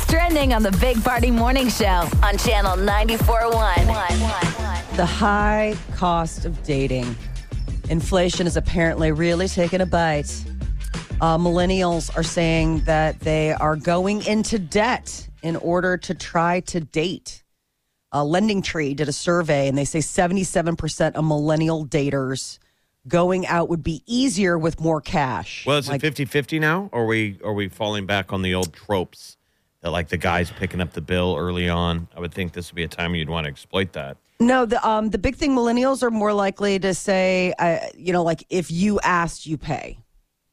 What's trending on the Big Party Morning Show on Channel 94.1. The high cost of dating. Inflation is apparently really taking a bite. Uh, millennials are saying that they are going into debt in order to try to date. Uh, Lending Tree did a survey and they say 77% of millennial daters going out would be easier with more cash. Well, is Like- it 50 50 now? Or are we, are we falling back on the old tropes that like the guys picking up the bill early on? I would think this would be a time you'd want to exploit that. No, the um the big thing millennials are more likely to say, uh, you know, like if you asked, you pay.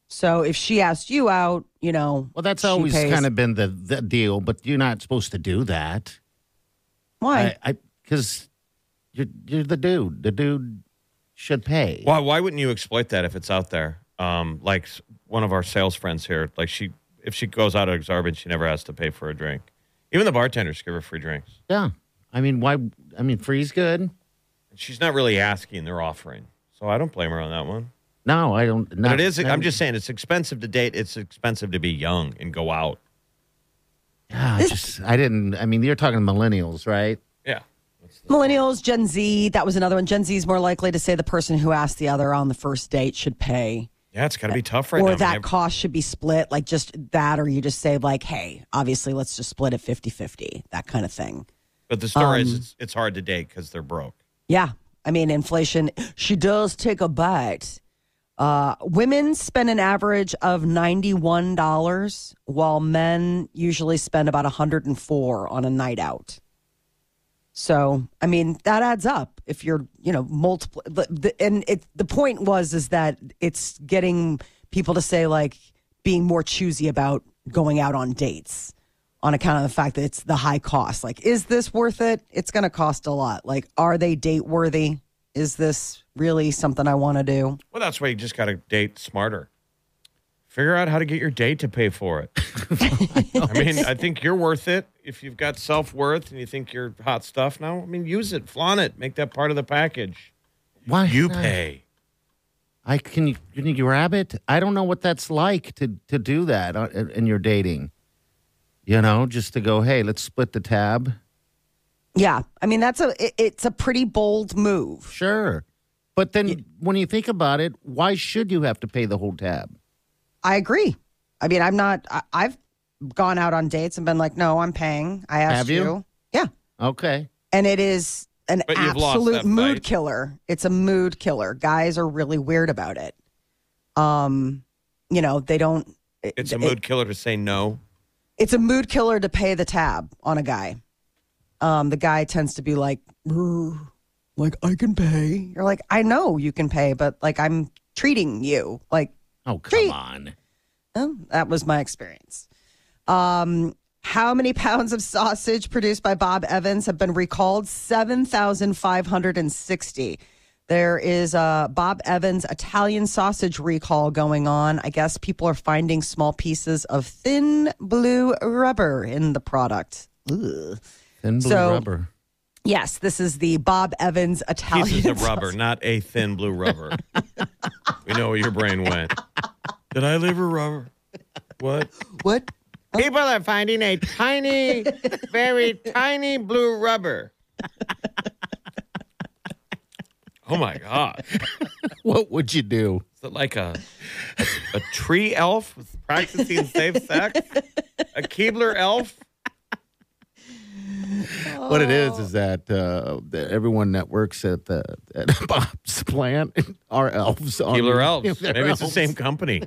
So if she asked you out, you know, Well, that's she always pays. kind of been the, the deal, but you're not supposed to do that. why. I because you're you're the dude. The dude should pay. Why, why wouldn't you exploit that if it's out there? Um, like one of our sales friends here, like she, if she goes out at Exarban, she never has to pay for a drink. Even the bartenders give her free drinks. Yeah, I mean, why? I mean, free's good. She's not really asking; they're offering. So I don't blame her on that one. No, I don't. But it is. I'm not- just saying, it's expensive to date. It's expensive to be young and go out. Yeah, I just I didn't. I mean, you're talking millennials, right? Yeah. Millennials, Gen Z, that was another one. Gen Z is more likely to say the person who asked the other on the first date should pay. Yeah, it's got to be tough right or now. I that mean, cost should be split, like just that, or you just say, like, hey, obviously, let's just split it 50 50, that kind of thing. but the story is, um, it's, it's hard to date because they're broke. Yeah. I mean, inflation, she does take a bite. Uh, women spend an average of $91, while men usually spend about 104 on a night out. So, I mean, that adds up if you're, you know, multiple. the- And it, the point was, is that it's getting people to say, like, being more choosy about going out on dates on account of the fact that it's the high cost. Like, is this worth it? It's going to cost a lot. Like, are they date worthy? Is this really something I want to do? Well, that's why you just got to date smarter. Figure out how to get your date to pay for it. I mean, I think you're worth it if you've got self worth and you think you're hot stuff now. I mean, use it, flaunt it, make that part of the package. Why You not? pay. I can you can you grab it? I don't know what that's like to to do that uh, in your dating. You know, just to go, hey, let's split the tab. Yeah, I mean that's a it, it's a pretty bold move. Sure, but then when you think about it, why should you have to pay the whole tab? I agree. I mean, I'm not. I, I've gone out on dates and been like, no, I'm paying. I asked Have you? Yeah, Okay, and it is an But you've lost absolute that mood fight. killer. It's a mood killer. Guys are really weird about it. Um, you know, they don't. it- It's a it- mood killer to say no. it's a mood killer to pay the tab on a guy. Um, the guy tends to be like, "Brr, like I can pay. You're like, I know you can pay, but like I'm treating you like oh come on. Oh, that was my experience. Um, how many pounds of sausage produced by Bob Evans have been recalled? 7,560. There is a Bob Evans Italian sausage recall going on. I guess people are finding small pieces of thin blue rubber in the product. Ugh. Thin blue So- rubber. Yes, this is the Bob Evans Italian Pieces of rubber, not a thin blue rubber. we know where your brain went. Did I leave a rubber? What? What? People are finding a tiny, very tiny blue rubber. Oh my God. What would you do? Is it like a, a, a tree elf with practicing safe sex? A Keebler elf? What it is is that uh, everyone that works at the at Bob's plant are elves. on- Keebler elves. They're Maybe it's the same company.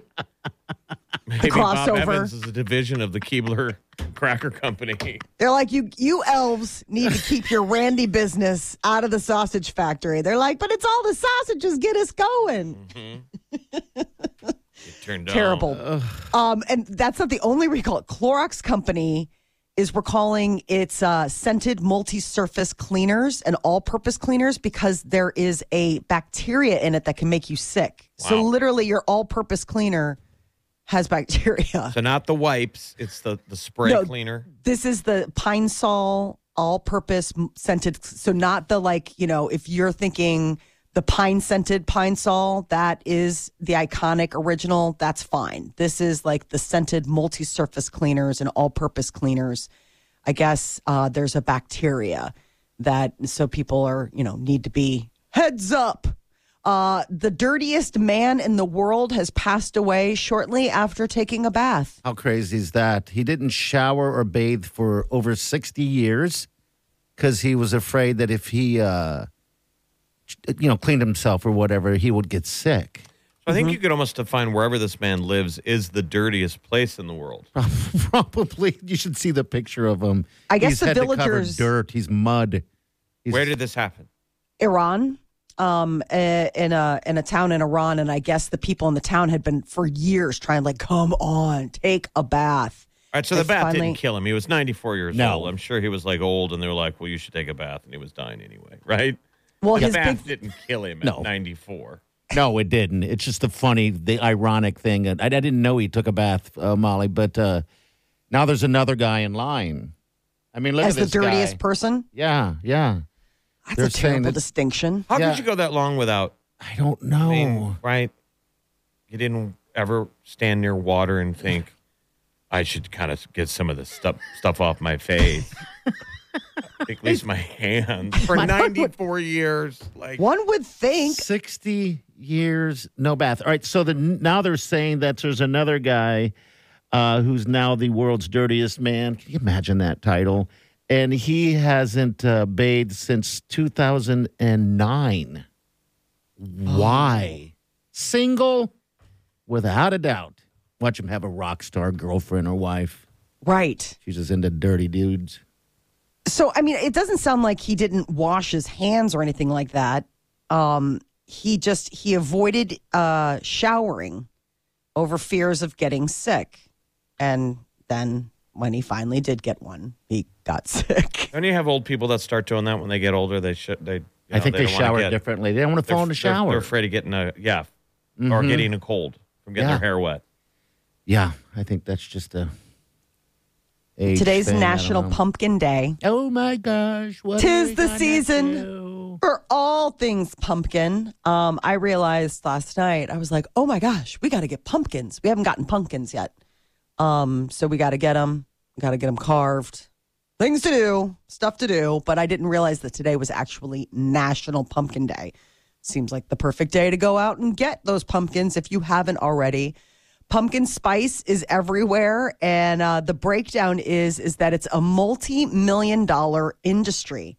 Maybe Bob crossover. Evans is a division of the Keebler Cracker Company. They're like, you you elves need to keep your Randy business out of the sausage factory. They're like, but it's all the sausages get us going. It turned on. Terrible. Um, and that's not the only recall. Clorox Company is we're calling it's uh, scented multi-surface cleaners and all-purpose cleaners because there is a bacteria in it that can make you sick. So literally, your all-purpose cleaner has bacteria. So not the wipes, it's the the spray No. cleaner. This is the Pine Sol all-purpose scented. So not the like you know if you're thinking the pine scented Pine Sol, that is the iconic original. That's fine. This is like the scented multi-surface cleaners and all-purpose cleaners. I guess uh, there's a bacteria that so people are you know need to be heads up. Uh, the dirtiest man in the world has passed away shortly after taking a bath. How crazy is that? He didn't shower or bathe for over 60 years because he was afraid that if he, uh, you know, cleaned himself or whatever, he would get sick. So I Mm-hmm. think you could almost define wherever this man lives is the dirtiest place in the world. Probably. You should see the picture of him. I guess He's the head to cover villagers- dirt. He's mud. He's, Where did this happen? Iran, um, eh, in a in a town in Iran, and I guess the people in the town had been for years trying like, come on, take a bath. All right, so They the bath finally- didn't kill him. He was 94 years No. old. I'm sure he was like old, and they were like, "Well, you should take a bath," and he was dying anyway, right? Well, the his bath big didn't kill him at No. 94. No, it didn't. It's just the funny, the ironic thing. I, I didn't know he took a bath, uh, Molly, but uh, now there's another guy in line. I mean, look as at the dirtiest guy. person. Yeah, yeah. That's They're a terrible that- distinction. How Yeah. could you go that long without? I don't know. I mean, right? You didn't ever stand near water and think, "I should kind of get some of the stuff stuff off my face." at least my hands for 94 years. Like, One would think 60 years, no bath. All right, so the, now they're saying that there's another guy uh, who's now the world's dirtiest man. Can you imagine that title? And he hasn't uh, bathed since 2009. Why? Single? Without a doubt. Watch him have a rock star girlfriend or wife. right. She's just into dirty dudes. So I mean, it doesn't sound like he didn't wash his hands or anything like that. Um, he just he avoided uh, showering over fears of getting sick, and then when he finally did get one, he got sick. don't you have old people that start doing that when they get older? They should. They. you I think they, don't shower get- differently. They don't want to fall in the they're- shower. They're, afraid of getting a yeah, or getting a cold from getting Yeah. their hair wet. Yeah, I think that's just a. age Today's thing. National. Pumpkin Day. Oh my gosh! What Tis the season. For all things pumpkin, um, I realized last night I was like, "Oh my gosh, we got to get pumpkins. We haven't gotten pumpkins yet, um, so we got to get them. We got to get them carved. Things to do, stuff to do." But I didn't realize that today was actually National Pumpkin Day. Seems like the perfect day to go out and get those pumpkins if you haven't already. Pumpkin spice is everywhere, and uh, the breakdown is is that it's a multi-million dollar industry.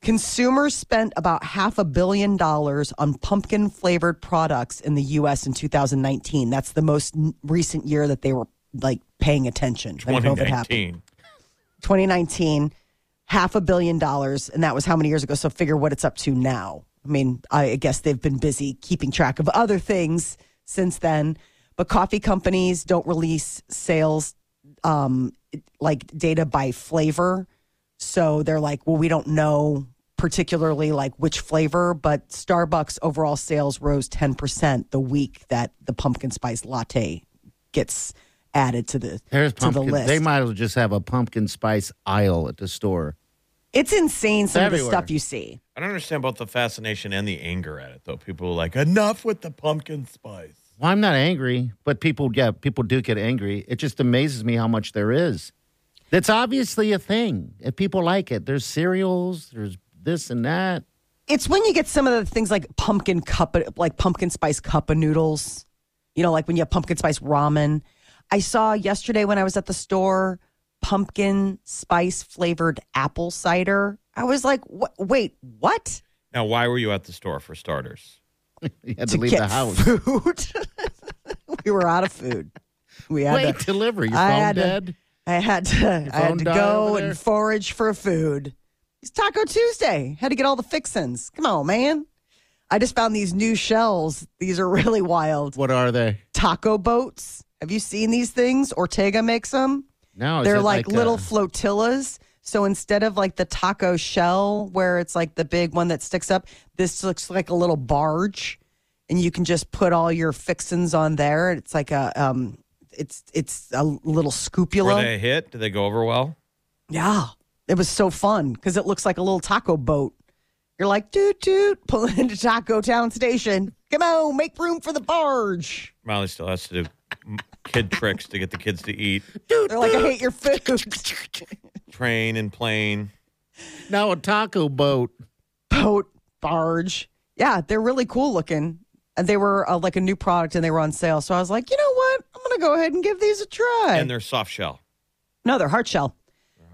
Consumers spent about half a billion dollars on pumpkin flavored products in the U.S. in 2019. That's the most n- recent year that they were like paying attention when COVID happened. 2019. 2019, half a billion dollars, and that was how many years ago? So figure what it's up to now. I mean, I guess they've been busy keeping track of other things since then. But coffee companies don't release sales um, like data by flavor. So they're like, well, we don't know particularly like which flavor, but Starbucks overall sales rose 10% the week that the pumpkin spice latte gets added to the There's to the list. They might as well just have a pumpkin spice aisle at the store. It's insane some of the stuff you see. I don't understand both the fascination and the anger at it, though. People are like, enough with the pumpkin spice. Well, I'm not angry, but people, yeah, people do get angry. It just amazes me how much there is. That's obviously a thing. If people like it, there's cereals, there's this and that. It's when you get some of the things like pumpkin cup, like pumpkin spice cup of noodles. You know, like when you have pumpkin spice ramen. I saw yesterday when I was at the store pumpkin spice flavored apple cider. I was like, "What? Wait, what?" Now, why were you at the store for starters? You had to, To leave get the house. food. we were out of food. We had Wait, to, deliver. Your I phone had to- I had to I had to go and forage for food. It's Taco Tuesday. Had to get all the fixins. Come on, man. I just found these new shells. These are really wild. What are they? Taco boats. Have you seen these things? Ortega makes them. No, They're like, like little a- flotillas. So instead of like the taco shell, where it's like the big one that sticks up, this looks like a little barge, and you can just put all your fixins on there. It's like a um, it's it's a little scoopula. Were they a hit? Did they go over well? Yeah, it was so fun because it looks like a little taco boat. You're like toot toot, pulling into Taco Town Station. Come on, make room for the barge. Molly still has to do kid tricks to get the kids to eat. They're like, I hate your food. Train and plane. now a taco boat. boat, barge. Yeah, they're really cool looking. And they were uh, like a new product and they were on sale. So I was like, you know what? I'm going to go ahead and give these a try. And they're soft shell. no, they're hard shell.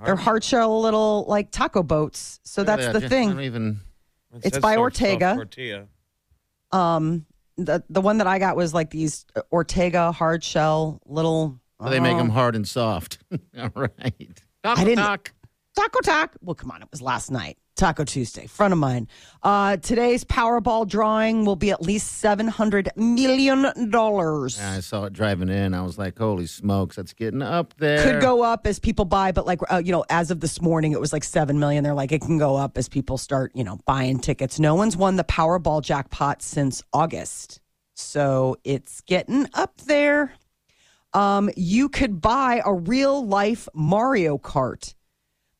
They're hard shell little like taco boats. So that's the thing. even. It It's says by soft- soft Ortega. tortilla. Um, the the one that I got was like these Ortega hard shell little. They make them hard and soft. All right. Taco I didn't- talk. Taco Talk. Well, come on, it was last night. Taco Tuesday, friend of mine. Uh, today's Powerball drawing will be at least seven hundred million dollars. Yeah, I saw it driving in. I was like, holy smokes, that's getting up there. could go up as people buy, but like uh, you know, as of this morning, it was like seven million. They're like it can go up as people start you know buying tickets. No one's won the Powerball jackpot since August, so it's getting up there. Um, you could buy a real life Mario Kart.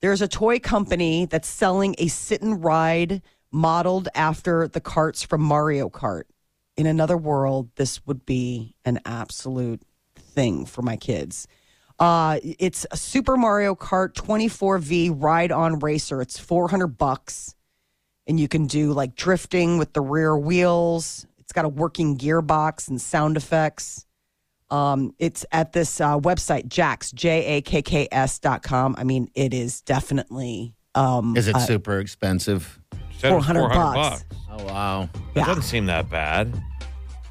There's a toy company that's selling a sit and ride modeled after the carts from Mario Kart. In another world, this would be an absolute thing for my kids. Uh, it's a Super Mario Kart 24V ride on racer. It's 400 bucks. And you can do like drifting with the rear wheels. It's got a working gearbox and sound effects. Um, it's at this uh, website, JAKKS, J A K K S dot com. I mean, it is definitely. Um, Is it uh, super expensive? Said it was 400 bucks. bucks. Oh, wow. That Yeah. doesn't seem that bad.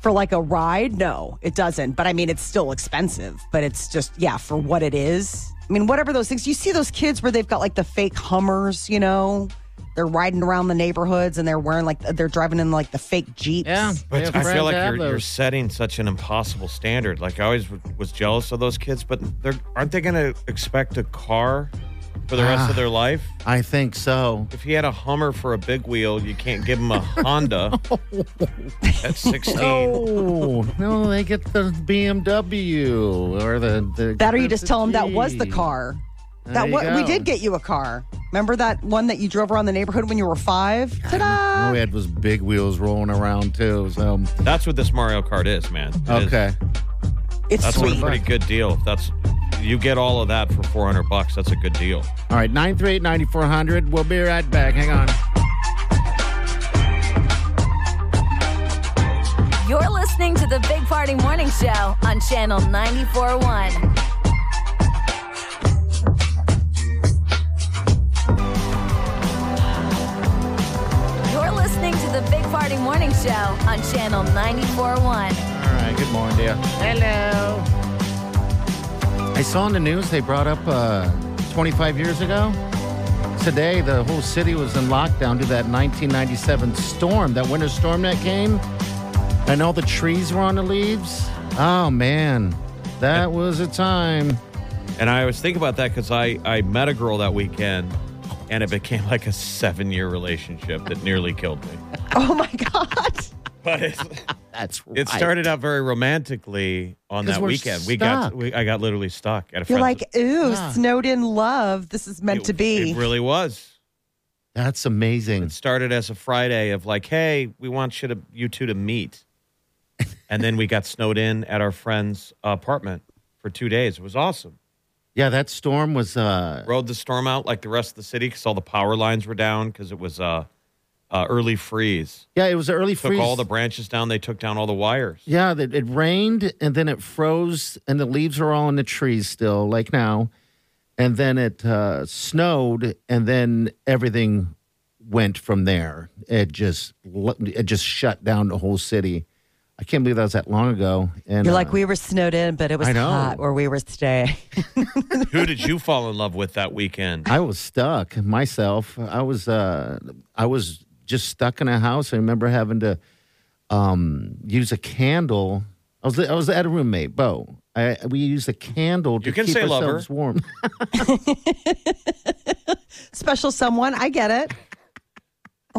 for like a ride? No, it doesn't. But I mean, it's still expensive. But it's just yeah, for what it is. I mean, whatever those things. You see those kids where they've got like the fake Hummers, you know. They're riding around the neighborhoods and they're wearing like they're driving in like the fake Jeeps. Yeah. But I feel like you're, you're setting such an impossible standard. Like I always w- was jealous of those kids, but they're aren't they going to expect a car for the rest Ah. of their life? I think so. If he had a Hummer for a big wheel, you can't give him a Honda at 16. Oh, no, they get the BMW or the. the That or you just tell them that was the car. There That you what we did get you a car. Remember that one that you drove around the neighborhood when you were five? Ta-da! All we had was big wheels rolling around too. So That's what this Mario Kart is, man. It is- okay, It's That's sweet. a pretty good deal. If that's you get all of that for 400 bucks, that's a good deal. all right, nine three eight ninety four hundred. We'll be right back. Hang on. You're listening to the Big Party Morning Show on Channel 94.1. the Party Morning Show on Channel 94.1. All right, good morning, dear. Hello. I saw in the news they brought up uh, 25 years ago. Today, the whole city was in lockdown due to that 1997 storm, that winter storm that came. And all the trees were on the leaves. Oh, man. That was a time. And I was thinking about that because I, I met a girl that weekend and it became like a seven year relationship that nearly killed me. Oh my god! But it's, That's right. it started out very romantically on that we're weekend. We got stuck. we, I got literally stuck at a You're friend's- like, ooh, Yeah. snowed in love. This is meant it- to be. It really was. That's amazing. It started as a Friday of like, hey, we want you to you two to meet, and then we got snowed in at our friend's apartment for two days. It was awesome. Yeah, that storm was. uh Rode the storm out like the rest of the city because all the power lines were down because it was uh, uh, early freeze. Yeah, it was early Took freeze. Took all the branches down. They took down all the wires. Yeah, it, it rained and then it froze, and the leaves are all in the trees still, like now. And then it uh, snowed, and then everything went from there. It just it just shut down the whole city. I can't believe that was that long ago. And You're uh, like, we were snowed in, but it was I hot where we were staying. Who did you fall in love with that weekend? I was stuck myself. I was uh, I was just stuck in a house. I remember having to um, use a candle I was I was at a roommate, Bo. I, we used a candle to You can keep say lover. ourselves warm. Special someone. I get it.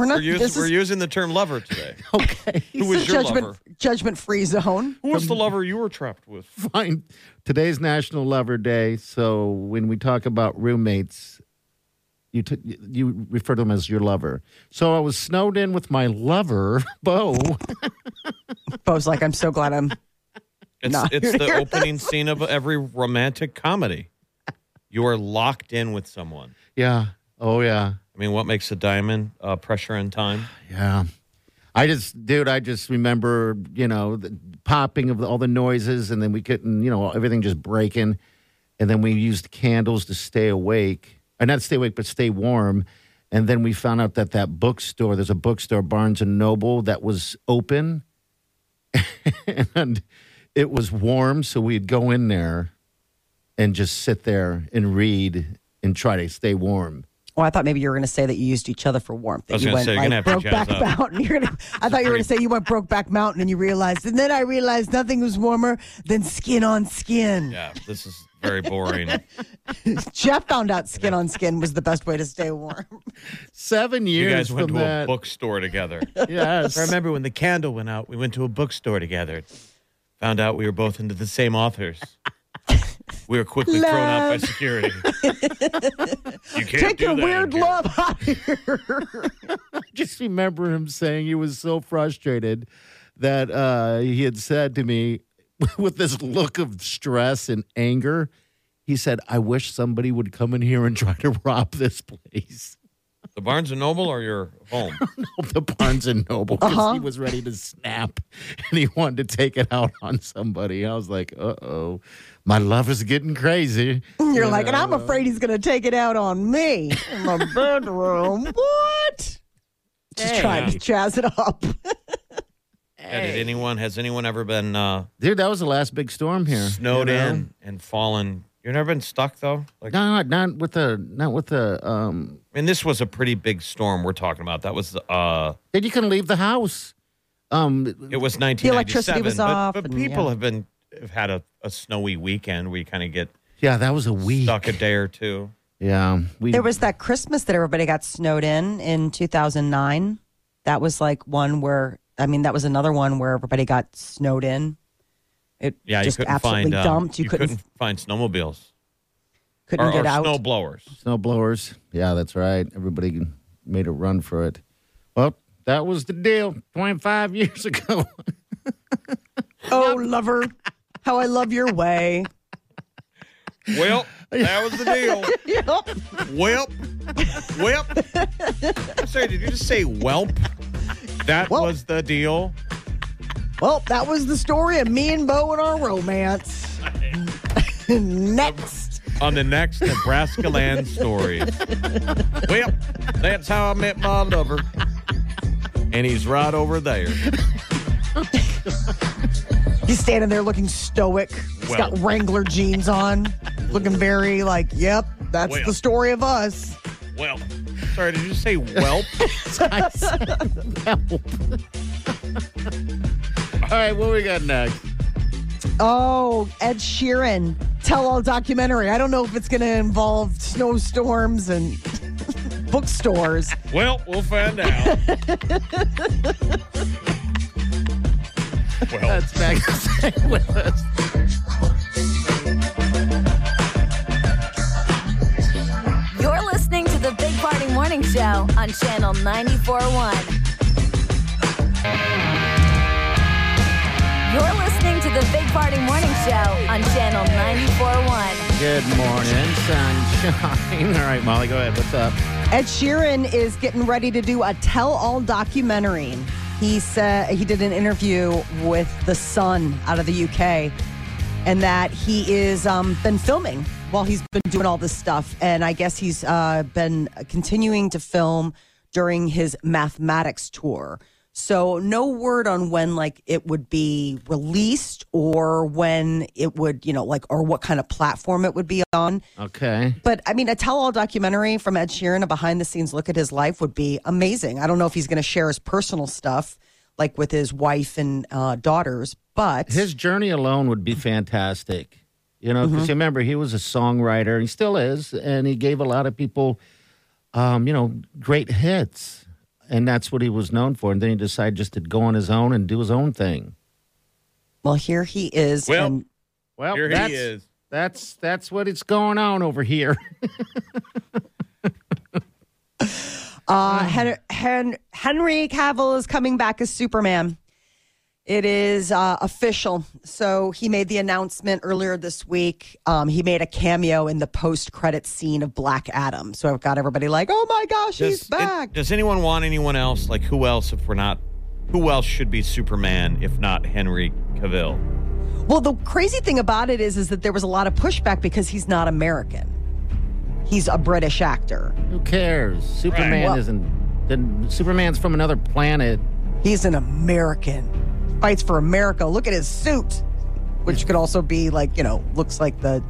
We're not. We're, use, this we're is, using the term lover today. okay, Who was your judgment lover? judgment free zone. Who was the lover you were trapped with? fine. Today's National Lover Day, so when we talk about roommates, you t- you refer to them as your lover. So I was snowed in with my lover, Bo. Bo's like, I'm so glad I'm. It's, Not it's the hear opening scene of every romantic comedy. You are locked in with someone. yeah. Oh yeah. I mean, what makes a diamond? Uh, pressure and time. Yeah. I just, dude, I just remember, you know, the popping of all the noises, and then we couldn't, you know, everything just breaking. And then we used candles to stay awake, or not stay awake, but stay warm. And then we found out that that bookstore, there's a bookstore, Barnes and Noble, that was open, and it was warm, so we'd go in there and just sit there and read and try to stay warm. Well, I thought maybe you were going to say that you used each other for warmth. That I was you gonna went say, you're like gonna have to Brokeback up. Mountain. You're gonna, I thought you were going to say you went Brokeback Mountain and you realized, and then I realized nothing was warmer than skin on skin. Yeah, this is very boring. Jeff found out skin on skin was the best way to stay warm. Seven years. you years guys went from to that. a bookstore together. Yes. I remember when the candle went out, we went to a bookstore together. Found out we were both into the same authors. We were quickly thrown out by security. you can't Take do your that weird again. love out of here. just remember him saying he was so frustrated that uh, he had said to me with this look of stress and anger, he said, I wish somebody would come in here and try to rob this place. The Barnes and Noble or your home? the Barnes and Noble because Uh-huh. he was ready to snap and he wanted to take it out on somebody. I was like, uh oh, my love is getting crazy. You're like, and I'm afraid he's going to take it out on me in my bedroom. what? Just trying to jazz it up. Yeah, did anyone has anyone ever been uh, Dude, that was the last big storm here. snowed you know? in and fallen? You've never been stuck though. Like, No, not, not with the not with the um I mean, this was a pretty big storm we're talking about. That was uh, Then you couldn't leave the house. Um, it was 1997. electricity was but, off but and, people yeah. have been have had a, a snowy weekend where you kind of get yeah, that was a week. stuck a day or two. Yeah, we. There was that Christmas that everybody got snowed in in 2009. That was like one where, I mean, that was another one where everybody got snowed in. It Yeah, just you couldn't absolutely find uh, dumped. You, couldn't, find snowmobiles couldn't or, get or out. snow blowers. snow blowers. Yeah, that's right. Everybody made a run for it. Well, that was the deal. Twenty five years ago. oh, lover, how I love your way. Well, that was the deal. Yep. Welp. Welp. I'm sorry, did you just say whelp? That Welp. was the deal. Well, that was the story of me and Bo and our romance. Next. On the next Nebraska land story. Well, that's how I met my lover. And he's right over there. He's standing there looking stoic. He's got Wrangler jeans on, looking very like, yep, that's Well. the story of us. Well, sorry, did you say whelp? I said help. All right, what we got next? Oh, Ed Sheeran, tell all documentary. I don't know if it's going to involve snowstorms and bookstores. Well, we'll find out. well, That's back to stay with us. You're listening to the Big Party Morning Show on Channel 94.1. You're listening to the Big Party Morning Show on Channel 94.1. Good morning, sunshine. All right, Molly, go ahead. What's up? Ed Sheeran is getting ready to do a tell-all documentary. He said he did an interview with The Sun out of the UK, and that he is um, been filming while he's been doing all this stuff. And I guess he's uh, been continuing to film during his mathematics tour. So no word on when like it would be released or when it would, you know, like or what kind of platform it would be on. Okay. But I mean, a tell-all documentary from Ed Sheeran, a behind-the-scenes look at his life, would be amazing. I don't know if he's going to share his personal stuff, like with his wife and uh, daughters. But His journey alone would be fantastic. You know, because remember, he was a songwriter, he still is, and he gave a lot of people, um, you know, great hits. And that's what he was known for. And then he decided just to go on his own and do his own thing. well, here he is. Well, and Well, Here that's, he is. That's that's what it's going on over here. Uh, Hen- Hen- Henry Cavill is coming back as Superman. It is uh, official. So he made the announcement earlier this week. Um, he made a cameo in the post-credit scene of Black Adam. So I've got everybody like, "Oh my gosh, he's Does, it- back!" does anyone want anyone else? Like who else? If we're not, who else should be Superman if not Henry Cavill? well, the crazy thing about it is, is that there was a lot of pushback because he's not American. He's a British actor. Who cares? Superman Well- isn't. Then Superman's from another planet. He's an American. Fights for America. Look at his suit, which could also be like you know looks like the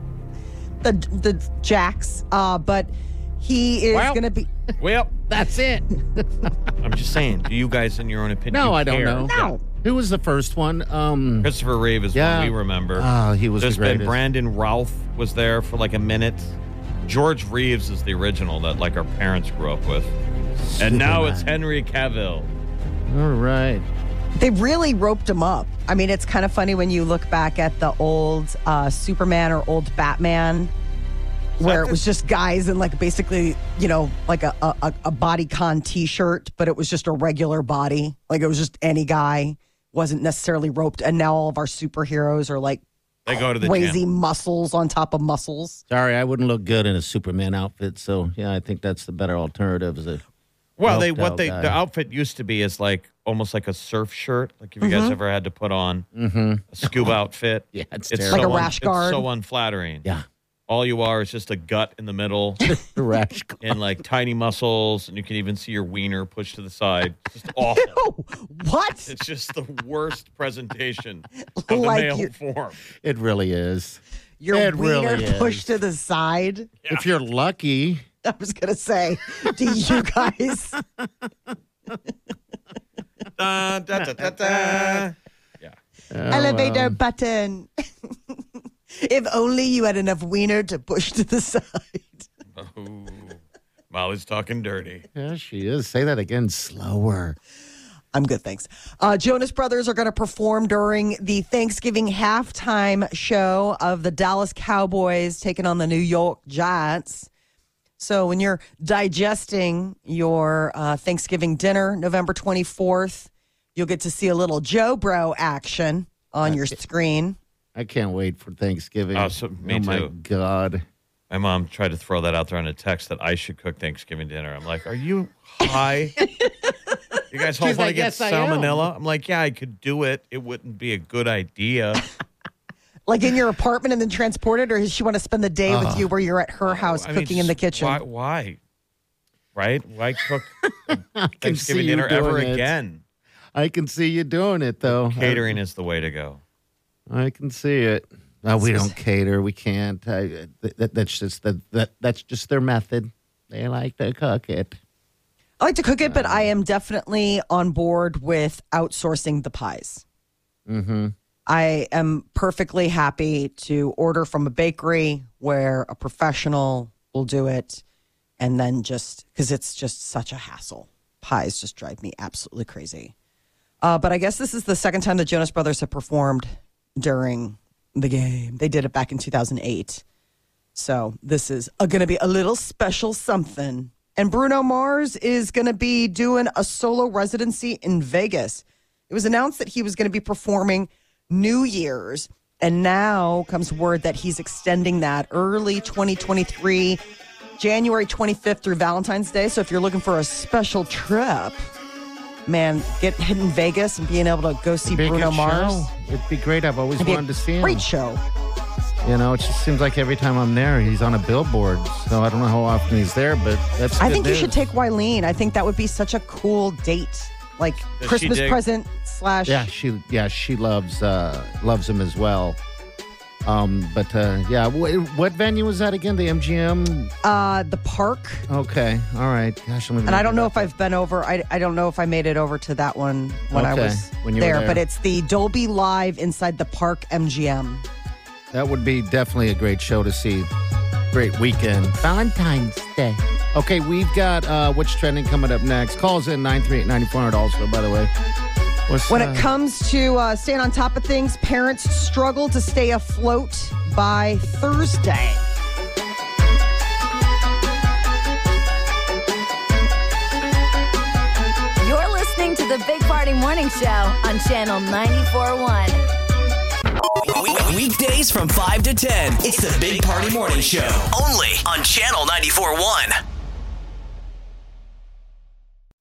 the the Jacks. Uh, but he is Well- going to be. Well, That's it. I'm just saying. Do you guys, in your own opinion? No, I don't care? know. No. Who was the first one? Um, Christopher Reeve is Yeah. one we remember. oh, he was There's the been. Brandon Routh was there for like a minute. George Reeves is the original that like our parents grew up with. And now it's Henry Cavill. All right. They really roped him up. I mean, it's kind of funny when you look back at the old uh, Superman or old Batman, where it was just guys in like basically, you know, like a, a, a bodycon T-shirt, but it was just a regular body. Like it was just any guy, wasn't necessarily roped. And now all of our superheroes are like They go to the crazy gym. muscles on top of muscles. Sorry, I wouldn't look good in a Superman outfit. So yeah, I think that's the better alternative. Is a Well, they what they guy. the outfit used to be is like almost like a surf shirt. Like if you guys mm-hmm. ever had to put on mm-hmm. a scuba outfit, Yeah, it's it's terrible. Like a so un- rash guard. It's so unflattering. yeah, All you are is just a gut in the middle rash. and like tiny muscles, and you can even see your wiener pushed to the side. It's just awful. Oh, what? It's just the worst presentation of the male you- form. It really is. Your It wiener really pushed to the side. If you're lucky, I was gonna say, do you guys? Da, da, da, da, da. elevator button. if only you had enough wiener to push to the side. Ooh, Molly's talking dirty. yeah, she is. Say that again, slower. I'm good, thanks. Uh, Jonas Brothers are going to perform during the Thanksgiving halftime show of the Dallas Cowboys taking on the New York Giants. So when you're digesting your uh, Thanksgiving dinner, November 24th, you'll get to see a little Joe Bro action on your screen. I can't wait for Thanksgiving. Oh, so- me oh my too. god. My mom tried to throw that out there on a text that I should cook Thanksgiving dinner. I'm like, are you high? you guys all She's want like, get "Yes, I salmonella? I'm like, yeah, I could do it. It wouldn't be a good idea. Like in your apartment and then transported, or does she want to spend the day with you where you're at her house I mean, cooking in the kitchen? Why? why? Right? Why cook I can Thanksgiving see you dinner ever it. again? I can see you doing it though. Catering is the way to go. I can see it. No, we don't cater. We can't. I, that, that's just that, that. That's just their method. They like to cook it. I like to cook it, but I am definitely on board with outsourcing the pies. Mm-hmm. I am perfectly happy to order from a bakery where a professional will do it and then just because it's just such a hassle. Pies just drive me absolutely crazy. Uh, but I guess this is the second time the Jonas Brothers have performed during the game. They did it back in 2008. So this is going to be a little special something. And Bruno Mars is going to be doing a solo residency in Vegas. It was announced that he was going to be performing New Year's. And now comes word that he's extending that early 2023, January 25th through Valentine's Day. So if you're looking for a special trip, man, get hidden Vegas and being able to go see Bruno Mars. show. It'd be great. I've always It'd be a wanted to see him. Great show. You know, it just seems like every time I'm there, he's on a billboard. So I don't know how often he's there, but that's. I think you should take Wileen. I think that would be such a cool date, like she Christmas dig- present slash. Yeah, she. Yeah, she loves uh loves him as well. Um, but uh, yeah, wh- what venue was that again? The MGM. Uh, the park. Okay, all right. Gosh, I'm And I don't know if I've been over. I, I don't know if I made it over to that one when I Okay, was when you were there, there. But it's the Dolby Live inside the Park MGM. That would be definitely a great show to see. Great weekend. Valentine's Day. Okay, we've got uh, what's trending coming up next. Calls in 938-9400 also, by the way. What's, When uh, it comes to uh, staying on top of things, parents struggle to stay afloat by Thursday. You're listening to the Big Party Morning Show on Channel 94.1. We- Weekdays from 5 to 10. It's the Big Party Morning Show. Only on Channel 94.1.